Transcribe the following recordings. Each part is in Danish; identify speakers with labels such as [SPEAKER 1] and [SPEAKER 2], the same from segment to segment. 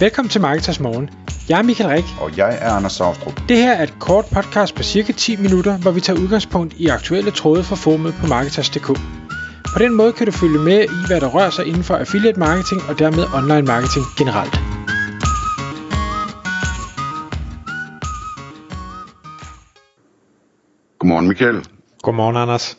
[SPEAKER 1] Velkommen til Marketers Morgen. Jeg er Michael Rik.
[SPEAKER 2] Og jeg er Anders Saustrup.
[SPEAKER 1] Det her er et kort podcast på cirka 10 minutter, hvor vi tager udgangspunkt i aktuelle tråde fra formet på Marketers.dk. På den måde kan du følge med i, hvad der rører sig inden for affiliate marketing og dermed online marketing generelt.
[SPEAKER 2] Godmorgen Michael.
[SPEAKER 1] Godmorgen Anders.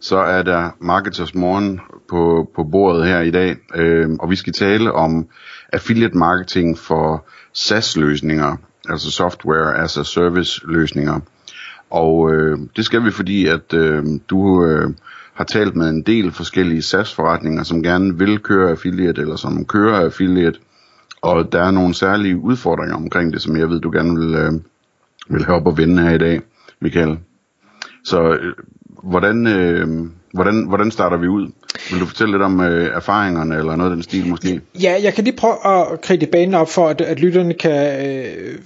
[SPEAKER 2] Så er der Marketers Morgen på, på bordet her i dag, øh, og vi skal tale om affiliate marketing for SaaS-løsninger, altså software as a service løsninger. Og øh, det skal vi, fordi at øh, du øh, har talt med en del forskellige SaaS-forretninger, som gerne vil køre affiliate, eller som kører affiliate, og der er nogle særlige udfordringer omkring det, som jeg ved, du gerne vil, øh, vil have op og vende her i dag, Michael. Så øh, hvordan, øh, hvordan, hvordan starter vi ud? Vil du fortælle lidt om øh, erfaringerne, eller noget af den stil måske?
[SPEAKER 1] Ja, jeg kan lige prøve at kridte banen op for, at, at lytterne kan øh,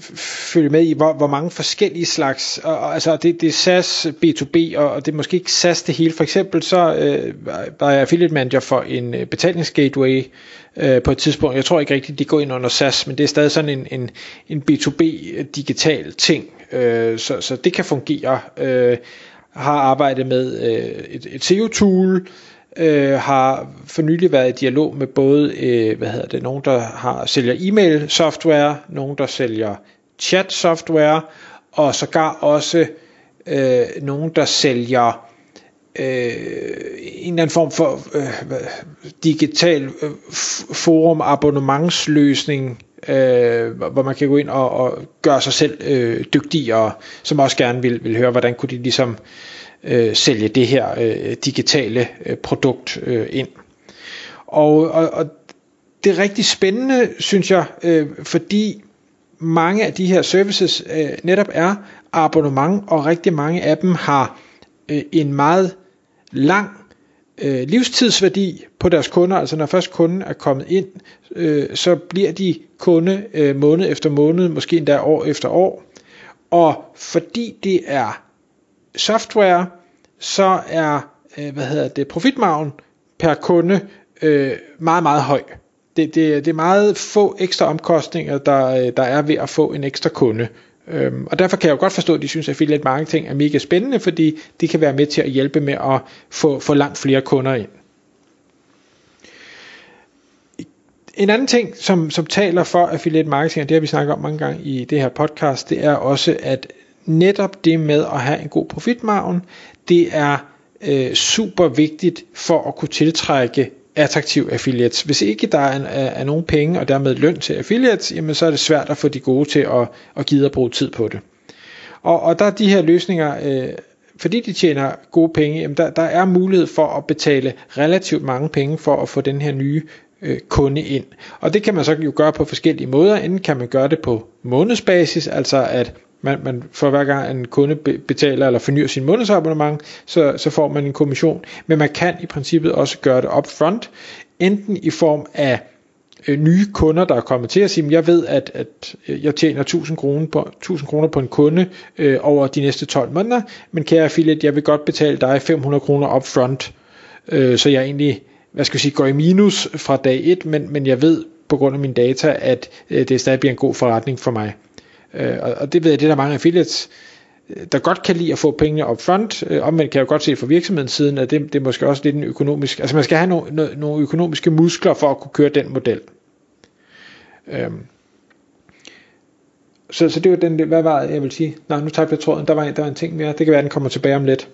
[SPEAKER 1] følge med i, hvor, hvor mange forskellige slags, og, og, altså det, det er SaaS B2B, og, og det er måske ikke SaaS det hele. For eksempel så øh, var jeg affiliate manager for en øh, betalingsgateway øh, på et tidspunkt. Jeg tror ikke rigtigt, de går ind under SaaS, men det er stadig sådan en, en, en B2B digital ting, øh, så, så det kan fungere. Øh, har arbejdet med øh, et, et SEO-tool, øh, har for nylig været i dialog med både, øh, hvad hedder det, nogen der har, sælger e-mail software, nogen der sælger chat software, og sågar også øh, nogen der sælger øh, en eller anden form for øh, digital øh, forum abonnementsløsning, øh, hvor man kan gå ind og, og gøre sig selv øh, dygtigere, som også gerne vil, vil høre, hvordan kunne de ligesom øh, sælge det her øh, digitale øh, produkt øh, ind. Og, og, og det er rigtig spændende, synes jeg, øh, fordi mange af de her services øh, netop er abonnement, og rigtig mange af dem har øh, en meget lang øh, livstidsværdi på deres kunder, altså når først kunden er kommet ind, øh, så bliver de kunde øh, måned efter måned, måske endda år efter år. Og fordi det er software, så er øh, hvad hedder det, profitmargen per kunde øh, meget, meget høj. Det, det, det er meget få ekstra omkostninger, der, øh, der er ved at få en ekstra kunde. Øhm, og derfor kan jeg jo godt forstå, at de synes, at affiliate marketing er mega spændende, fordi det kan være med til at hjælpe med at få, få langt flere kunder ind. En anden ting, som, som taler for affiliate marketing, og det har vi snakket om mange gange i det her podcast, det er også, at netop det med at have en god profitmargen, det er øh, super vigtigt for at kunne tiltrække attraktiv affiliates. Hvis ikke der er, er, er nogen penge og dermed løn til affiliates, jamen så er det svært at få de gode til at, at give at bruge tid på det. Og, og der er de her løsninger, øh, fordi de tjener gode penge, jamen der, der er mulighed for at betale relativt mange penge for at få den her nye øh, kunde ind. Og det kan man så jo gøre på forskellige måder. Enten kan man gøre det på månedsbasis, altså at man, man for hver gang en kunde betaler eller fornyer sin månedsabonnement, så, så får man en kommission. Men man kan i princippet også gøre det upfront, enten i form af øh, nye kunder, der er kommet til at sige, jeg ved, at, at øh, jeg tjener 1000 kroner på, 1000 kroner på en kunde øh, over de næste 12 måneder, men kære affiliate, jeg vil godt betale dig 500 kroner upfront, øh, så jeg egentlig hvad skal jeg sige, går i minus fra dag 1, men, men jeg ved på grund af mine data, at øh, det stadig bliver en god forretning for mig. Øh, og det ved jeg, det er der mange affiliates, øh, der godt kan lide at få pengene op front. Øh, omvendt kan jeg jo godt se fra virksomhedens siden, at det, det er måske også lidt en økonomisk, altså man skal have nogle, no, nogle økonomiske muskler for at kunne køre den model. Øhm. Så, så det var den, hvad var jeg vil sige? Nej, nu tabte jeg tråden, der var, der var en ting mere, det kan være, at den kommer tilbage om lidt.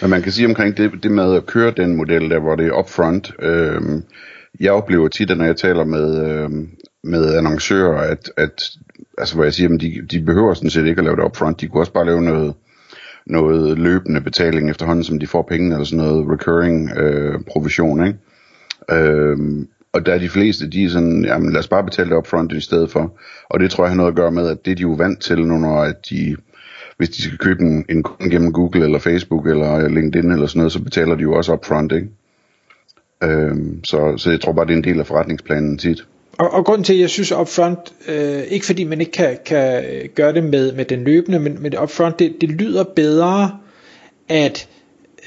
[SPEAKER 2] Men man kan sige omkring det, det med at køre den model der, hvor det er upfront, øh, jeg oplever tit, at når jeg taler med, øh, med annoncører, at, at altså hvor jeg siger, at de, de behøver sådan set ikke at lave det upfront, de kunne også bare lave noget, noget løbende betaling efterhånden, som de får pengene, eller sådan noget recurring øh, provision, ikke? Øh, og der er de fleste, de er sådan, jamen lad os bare betale det upfront i stedet for. Og det tror jeg har noget at gøre med, at det er jo vant til nu, når at de, hvis de skal købe en, en kunde gennem Google eller Facebook eller LinkedIn eller sådan noget, så betaler de jo også upfront, ikke? Øhm, så, så jeg tror bare, det er en del af forretningsplanen tit.
[SPEAKER 1] Og, og grunden til, at jeg synes upfront, øh, ikke fordi man ikke kan, kan gøre det med, med den løbende, men, men upfront, det, det lyder bedre, at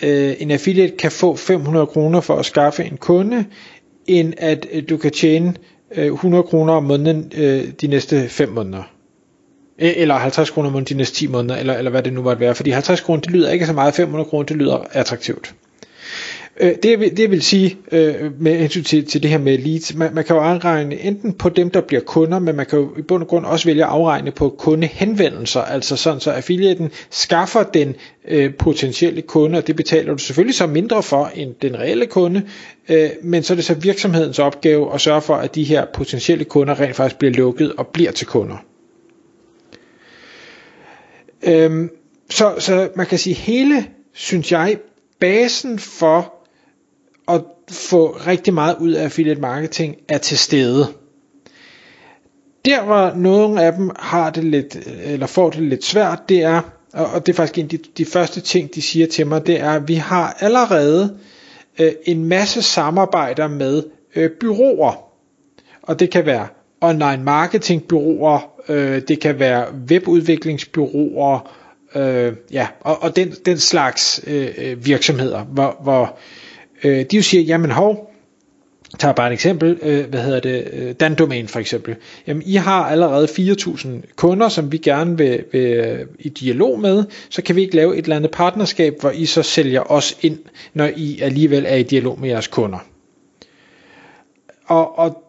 [SPEAKER 1] øh, en affiliate kan få 500 kroner for at skaffe en kunde, end at øh, du kan tjene øh, 100 kroner om måneden øh, de næste 5 måneder. Eller 50 kroner om måneden de næste 10 måneder, eller, eller hvad det nu måtte være. Fordi 50 kroner, det lyder ikke så meget, 500 kroner, det lyder attraktivt. Øh, det, det jeg vil sige øh, med hensyn til, til det her med leads, man, man kan jo afregne enten på dem, der bliver kunder, men man kan jo i bund og grund også vælge at afregne på kundehenvendelser, altså sådan så affiliaten skaffer den øh, potentielle kunde, og det betaler du selvfølgelig så mindre for end den reelle kunde, øh, men så er det så virksomhedens opgave at sørge for, at de her potentielle kunder rent faktisk bliver lukket og bliver til kunder. Øhm, så, så man kan sige, hele, synes jeg, basen for at få rigtig meget ud af affiliate marketing er til stede. Der hvor nogle af dem har det lidt, eller får det lidt svært, det er, og det er faktisk en af de, de første ting, de siger til mig, det er, at vi har allerede øh, en masse samarbejder med øh, byråer. Og det kan være online marketingbyråer, øh, det kan være webudviklingsbyråer, øh, ja, og, og den, den slags øh, øh virksomheder, hvor, hvor øh, de jo siger, jamen hov, tager bare et eksempel, øh, hvad hedder det, øh, Dan Domain for eksempel. Jamen, I har allerede 4.000 kunder, som vi gerne vil, vil øh, i dialog med, så kan vi ikke lave et eller andet partnerskab, hvor I så sælger os ind, når I alligevel er i dialog med jeres kunder. Og, og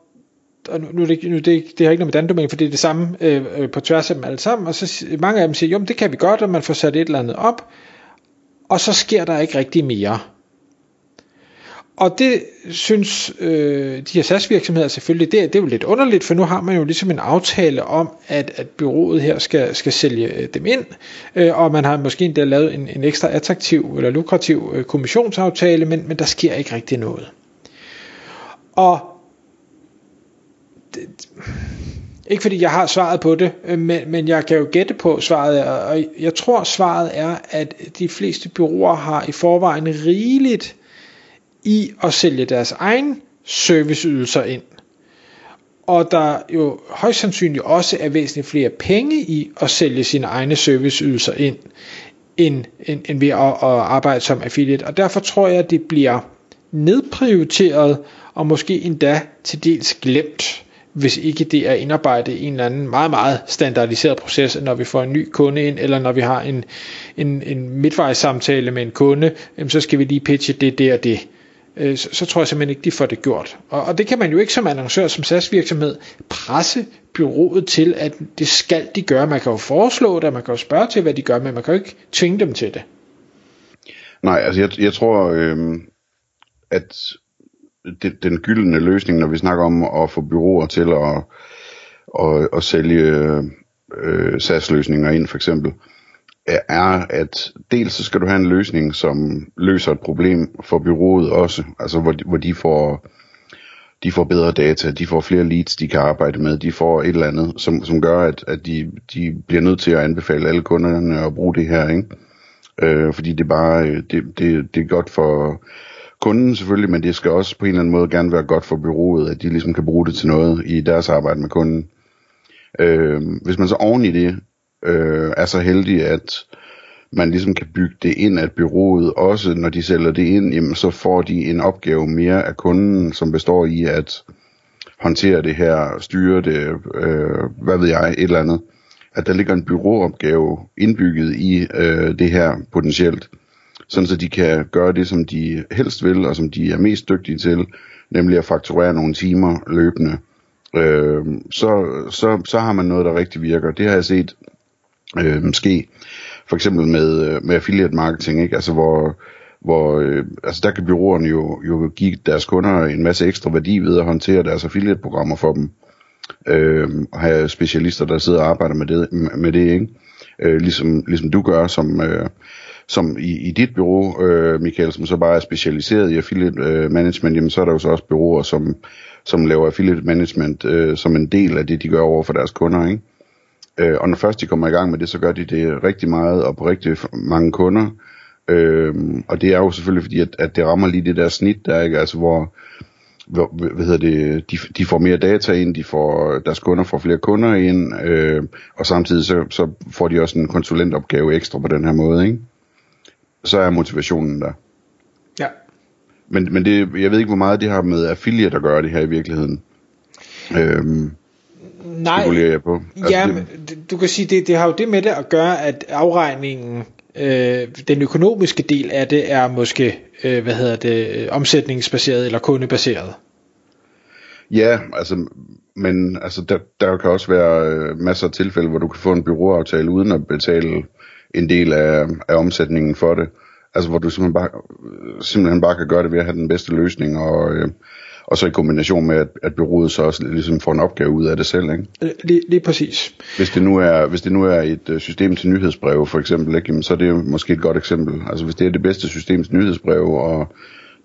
[SPEAKER 1] og nu, nu, det, nu det, det har ikke noget med dandomæne, for det er det samme øh, øh, på tværs af dem alle sammen, og så mange af dem siger, jo, det kan vi godt, og man får sat et eller andet op, og så sker der ikke rigtig mere. Og det synes øh, de her SAS-virksomheder selvfølgelig, det, det er jo lidt underligt, for nu har man jo ligesom en aftale om, at, at byrådet her skal, skal sælge øh, dem ind, øh, og man har måske endda lavet en, en ekstra attraktiv eller lukrativ øh, kommissionsaftale, men, men der sker ikke rigtig noget. Og det, ikke fordi jeg har svaret på det, øh, men, men jeg kan jo gætte på svaret, og jeg tror svaret er, at de fleste byråer har i forvejen rigeligt i at sælge deres egen serviceydelser ind. Og der jo højst sandsynligt også er væsentligt flere penge i at sælge sine egne serviceydelser ind, end, end, end ved at, at arbejde som affiliate. Og derfor tror jeg, at det bliver nedprioriteret, og måske endda til dels glemt hvis ikke det er indarbejdet i en eller anden meget, meget standardiseret proces, når vi får en ny kunde ind, eller når vi har en, en, en midtvejssamtale med en kunde, så skal vi lige pitche det, det og det. Øh, så, så tror jeg simpelthen ikke, de får det gjort. Og, og det kan man jo ikke som annoncør, som SAS-virksomhed, presse byrådet til, at det skal de gøre. Man kan jo foreslå det, man kan jo spørge til, hvad de gør, men man kan jo ikke tvinge dem til det.
[SPEAKER 2] Nej, altså jeg, jeg tror, øh, at det, den gyldne løsning, når vi snakker om at få byråer til at, at, at sælge øh, SAS-løsninger ind for eksempel, er, at dels så skal du have en løsning, som løser et problem for byrådet også, altså hvor, hvor de får de får bedre data, de får flere leads, de kan arbejde med, de får et eller andet, som, som gør, at, at de, de bliver nødt til at anbefale alle kunderne at bruge det her, ikke? Øh, fordi det er bare, øh, det, det, det er godt for, kunden selvfølgelig, men det skal også på en eller anden måde gerne være godt for byrådet, at de ligesom kan bruge det til noget i deres arbejde med kunden. Øh, hvis man så oven i det øh, er så heldig, at man ligesom kan bygge det ind, at byrådet også, når de sælger det ind, jamen, så får de en opgave mere af kunden, som består i at håndtere det her, styre det, øh, hvad ved jeg, et eller andet. At der ligger en byråopgave indbygget i øh, det her potentielt sådan så de kan gøre det, som de helst vil, og som de er mest dygtige til, nemlig at fakturere nogle timer løbende, øh, så, så, så har man noget, der rigtig virker. Det har jeg set øh, ske, for eksempel med, øh, med affiliate marketing, ikke? Altså hvor, hvor øh, altså der kan byråerne jo, jo give deres kunder en masse ekstra værdi ved at håndtere deres affiliate-programmer for dem, øh, og have specialister, der sidder og arbejder med det, med det ikke? Øh, ligesom, ligesom du gør som, øh, som i, i dit bureau, øh, Michael, som så bare er specialiseret i affiliate øh, management, jamen så er der jo så også bureauer, som, som laver affiliate management øh, som en del af det, de gør over for deres kunder, ikke? Øh, og når først de kommer i gang med det, så gør de det rigtig meget og på rigtig mange kunder. Øh, og det er jo selvfølgelig fordi, at, at det rammer lige det der snit der, ikke? Altså hvor, hvor hvad hedder det, de, de får mere data ind, de får, deres kunder får flere kunder ind, øh, og samtidig så, så får de også en konsulentopgave ekstra på den her måde, ikke? så er motivationen der.
[SPEAKER 1] Ja.
[SPEAKER 2] Men, men det, jeg ved ikke, hvor meget det har med affiliate at gøre det her i virkeligheden. Øhm,
[SPEAKER 1] Nej,
[SPEAKER 2] jeg på.
[SPEAKER 1] Altså, ja, det, du kan sige, det, det har jo det med det at gøre, at afregningen, øh, den økonomiske del af det, er måske, øh, hvad hedder det, omsætningsbaseret eller kundebaseret.
[SPEAKER 2] Ja, altså, men altså, der, der kan også være øh, masser af tilfælde, hvor du kan få en byråaftale uden at betale en del af, af omsætningen for det. Altså, hvor du simpelthen bare, simpelthen bare kan gøre det ved at have den bedste løsning, og, øh, og så i kombination med, at, at byrådet så også ligesom får en opgave ud af det selv. Ikke?
[SPEAKER 1] Øh, lige, lige præcis.
[SPEAKER 2] Hvis det, nu er, hvis det nu er et øh, system til nyhedsbreve for eksempel, ikke, jamen, så er det måske et godt eksempel. Altså hvis det er det bedste system til nyhedsbreve, og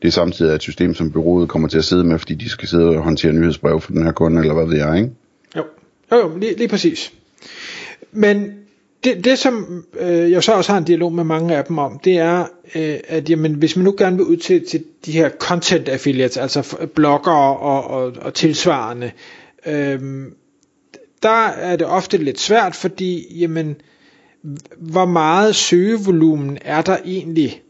[SPEAKER 2] det er samtidig et system, som byrådet kommer til at sidde med, fordi de skal sidde og håndtere nyhedsbrev for den her kunde, eller hvad ved jeg, ikke?
[SPEAKER 1] Jo, jo, jo lige, lige præcis. Men det, det som øh, jeg så også har en dialog med mange af dem om, det er, øh, at jamen, hvis man nu gerne vil ud til, til de her content affiliates, altså bloggere og, og, og tilsvarende, øh, der er det ofte lidt svært, fordi jamen, hvor meget søgevolumen er der egentlig?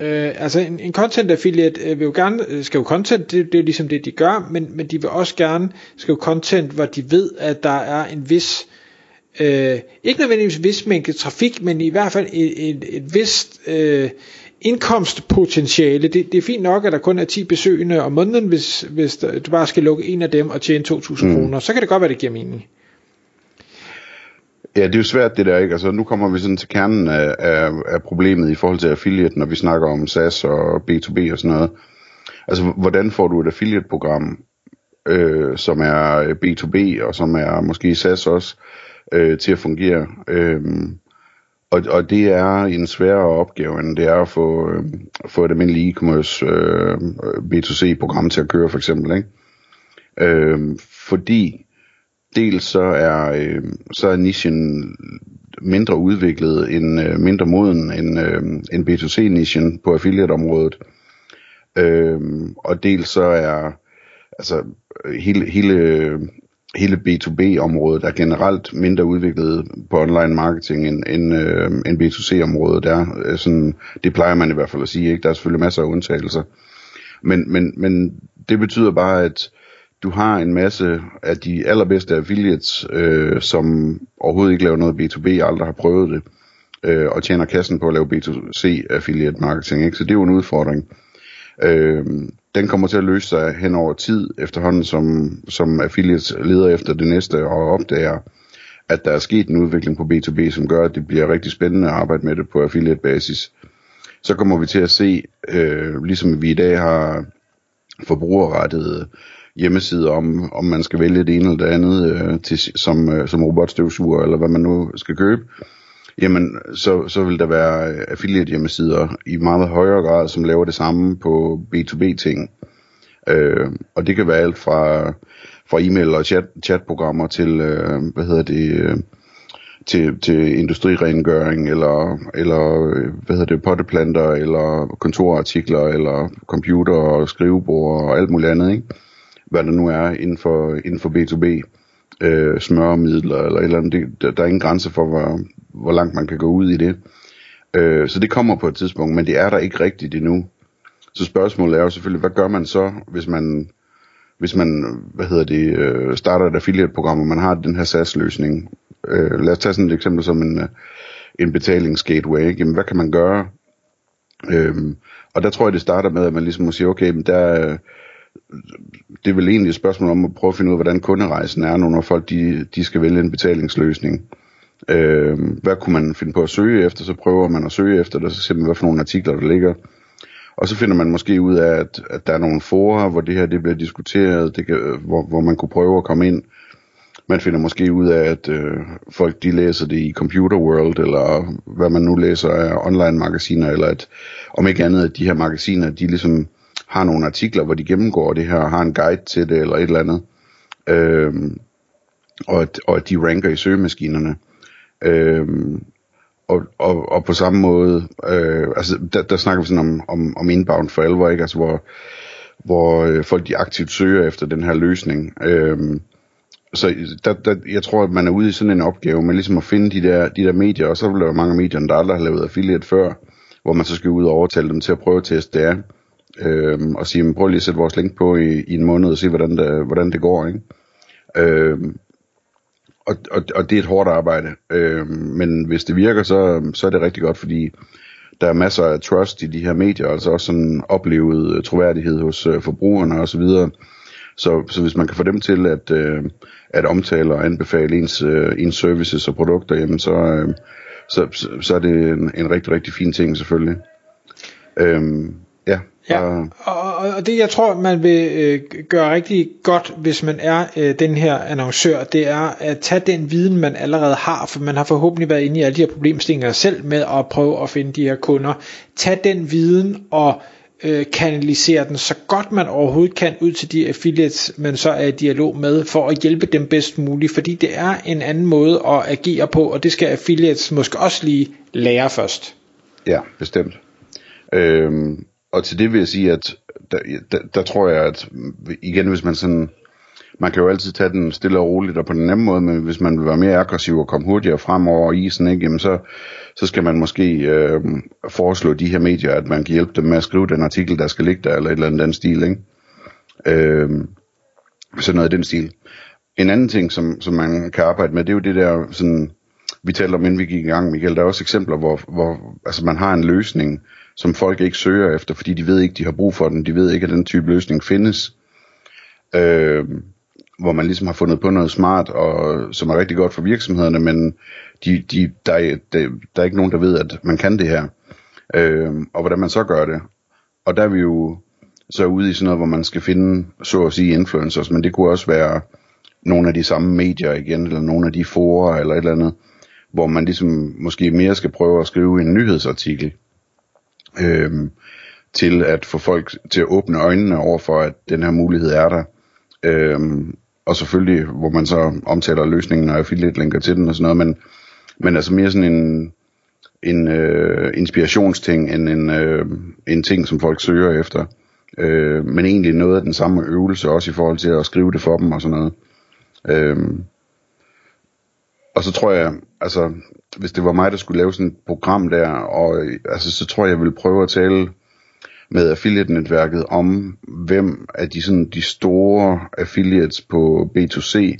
[SPEAKER 1] Øh, altså en, en content affiliate øh, vil jo gerne øh, skrive content, det, det er ligesom det de gør, men, men de vil også gerne skrive content, hvor de ved, at der er en vis øh, ikke nødvendigvis en vis mængde trafik, men i hvert fald et, et, et vist øh, indkomstpotentiale. Det, det er fint nok, at der kun er 10 besøgende om måneden, hvis, hvis du bare skal lukke en af dem og tjene 2.000 mm. kroner. Så kan det godt være, det giver mening.
[SPEAKER 2] Ja, det er jo svært det der, ikke? Altså nu kommer vi sådan til kernen af, af, af problemet i forhold til affiliate, når vi snakker om SaaS og B2B og sådan noget. Altså, hvordan får du et affiliate-program, øh, som er B2B, og som er måske SaaS også, øh, Øh, til at fungere. Øh, og, og det er en sværere opgave, end det er at få, øh, få et almindeligt e-commerce øh, B2C-program til at køre, for eksempel. Ikke? Øh, fordi dels så er, øh, så er nichen mindre udviklet, end, øh, mindre moden end, øh, end B2C-nichen på affiliate-området. Øh, og dels så er altså hele, hele hele B2B-området er generelt mindre udviklet på online marketing end, end, øh, end B2C-området er. Øh, sådan, det plejer man i hvert fald at sige. Ikke? Der er selvfølgelig masser af undtagelser. Men, men, men det betyder bare, at du har en masse af de allerbedste affiliates, øh, som overhovedet ikke laver noget B2B, aldrig har prøvet det, øh, og tjener kassen på at lave B2C affiliate marketing. Ikke? Så det er jo en udfordring. Øh, den kommer til at løse sig hen over tid, efterhånden som, som affiliates leder efter det næste og opdager, at der er sket en udvikling på B2B, som gør, at det bliver rigtig spændende at arbejde med det på affiliate-basis. Så kommer vi til at se, øh, ligesom vi i dag har forbrugerrettede hjemmesider om, om man skal vælge det ene eller det andet øh, til, som, øh, som robotstøvsuger, eller hvad man nu skal købe, jamen så, så vil der være øh, affiliate hjemmesider i meget højere grad, som laver det samme på B2B ting. Øh, og det kan være alt fra, fra e-mail og chat, chatprogrammer til, øh, hvad hedder det, øh, til, til industrirengøring, eller, eller øh, hvad hedder det, potteplanter, eller kontorartikler, eller computer og skrivebord og alt muligt andet, ikke? Hvad der nu er inden for, inden for B2B øh, smøremidler eller et eller andet. Det, der, der er ingen grænse for, hvor, hvor langt man kan gå ud i det. Øh, så det kommer på et tidspunkt, men det er der ikke rigtigt endnu. Så spørgsmålet er jo selvfølgelig, hvad gør man så, hvis man, hvis man hvad hedder det, øh, starter et affiliate-program, og man har den her SaaS-løsning. Øh, lad os tage sådan et eksempel som en, øh, en betalingsgateway. Jamen, hvad kan man gøre? Øh, og der tror jeg, det starter med, at man ligesom må sige, okay, men der, øh, det er vel egentlig et spørgsmål om at prøve at finde ud af, hvordan kunderejsen er nu, når folk de, de skal vælge en betalingsløsning. Øh, hvad kunne man finde på at søge efter, så prøver man at søge efter det, så ser man, hvad for nogle artikler der ligger. Og så finder man måske ud af, at, at der er nogle forer, hvor det her det bliver diskuteret, det kan, øh, hvor, hvor man kunne prøve at komme ind. Man finder måske ud af, at øh, folk de læser det i Computer World, eller hvad man nu læser af online magasiner, eller at om ikke andet, at de her magasiner, de ligesom har nogle artikler, hvor de gennemgår det her, og har en guide til det, eller et eller andet. Øh, og, at, og at de ranker i søgemaskinerne. Øhm, og, og, og på samme måde, øh, altså der, der snakker vi sådan om, om, om inbound for alvor, ikke? Altså hvor, hvor øh, folk de aktivt søger efter den her løsning. Øhm, så der, der, jeg tror, at man er ude i sådan en opgave med ligesom at finde de der, de der medier, og så vil der være mange medier, der aldrig har lavet affiliate før, hvor man så skal ud og overtale dem til at prøve at teste det af øhm, og sige, prøv lige at sætte vores link på i, i en måned og se, hvordan det, hvordan det går. Ikke? Øhm, og, og, og det er et hårdt arbejde. Øh, men hvis det virker, så, så er det rigtig godt, fordi der er masser af trust i de her medier, altså også sådan oplevet troværdighed hos øh, forbrugerne osv. Så, så, så hvis man kan få dem til at, øh, at omtale og anbefale ens, øh, ens services og produkter, jamen så, øh, så, så, så er det en, en rigtig, rigtig fin ting selvfølgelig. Øhm, ja,
[SPEAKER 1] Ja, og, og og det jeg tror man vil øh, gøre rigtig godt Hvis man er øh, den her annoncør Det er at tage den viden man allerede har For man har forhåbentlig været inde i alle de her problemstillinger selv Med at prøve at finde de her kunder Tag den viden og øh, kanalisere den så godt man overhovedet kan ud til de affiliates, man så er i dialog med, for at hjælpe dem bedst muligt, fordi det er en anden måde at agere på, og det skal affiliates måske også lige lære først.
[SPEAKER 2] Ja, bestemt. Øhm, og til det vil jeg sige, at der, der, der tror jeg, at igen, hvis man sådan, man kan jo altid tage den stille og roligt og på den nemme måde, men hvis man vil være mere aggressiv og komme hurtigere frem over isen, ikke, jamen så, så skal man måske øh, foreslå de her medier, at man kan hjælpe dem med at skrive den artikel, der skal ligge der, eller et eller andet den stil, ikke? Øh, sådan noget i den stil. En anden ting, som, som man kan arbejde med, det er jo det der, sådan, vi talte om, inden vi gik i gang, Michael, der er også eksempler, hvor, hvor altså man har en løsning, som folk ikke søger efter, fordi de ved ikke, de har brug for den, de ved ikke, at den type løsning findes. Øh, hvor man ligesom har fundet på noget smart, og som er rigtig godt for virksomhederne, men de, de, der, er, der, der er ikke nogen, der ved, at man kan det her. Øh, og hvordan man så gør det. Og der er vi jo så ude i sådan noget, hvor man skal finde, så at sige, influencers, men det kunne også være nogle af de samme medier igen, eller nogle af de forer, eller et eller andet, hvor man ligesom måske mere skal prøve at skrive en nyhedsartikel, øh, til at få folk til at åbne øjnene over for, at den her mulighed er der. Øh, og selvfølgelig, hvor man så omtaler løsningen og affiliate linker til den og sådan noget, men, men altså mere sådan en, en øh, inspirationsting, end en, øh, en ting, som folk søger efter. Øh, men egentlig noget af den samme øvelse, også i forhold til at skrive det for dem og sådan noget. Øh, og så tror jeg, altså, hvis det var mig, der skulle lave sådan et program der, og altså, så tror jeg, jeg ville prøve at tale med affiliate-netværket om, hvem af de, sådan, de store affiliates på B2C,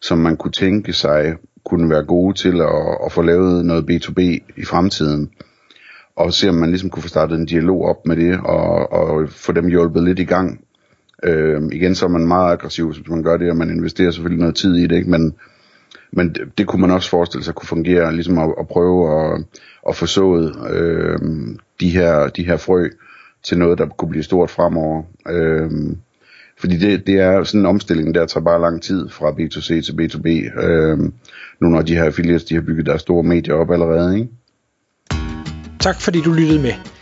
[SPEAKER 2] som man kunne tænke sig kunne være gode til at, at få lavet noget B2B i fremtiden. Og se om man ligesom kunne få startet en dialog op med det, og, og få dem hjulpet lidt i gang. Øh, igen, så er man meget aggressiv, hvis man gør det, og man investerer selvfølgelig noget tid i det, ikke? men men det, det kunne man også forestille sig kunne fungere, ligesom at, at prøve at, at få sået øh, de, her, de her frø til noget, der kunne blive stort fremover. Øh, fordi det, det er sådan en omstilling, der tager bare lang tid fra B2C til B2B. Øh, nu når de her affiliates, de har bygget deres store medier op allerede. Ikke?
[SPEAKER 1] Tak fordi du lyttede med.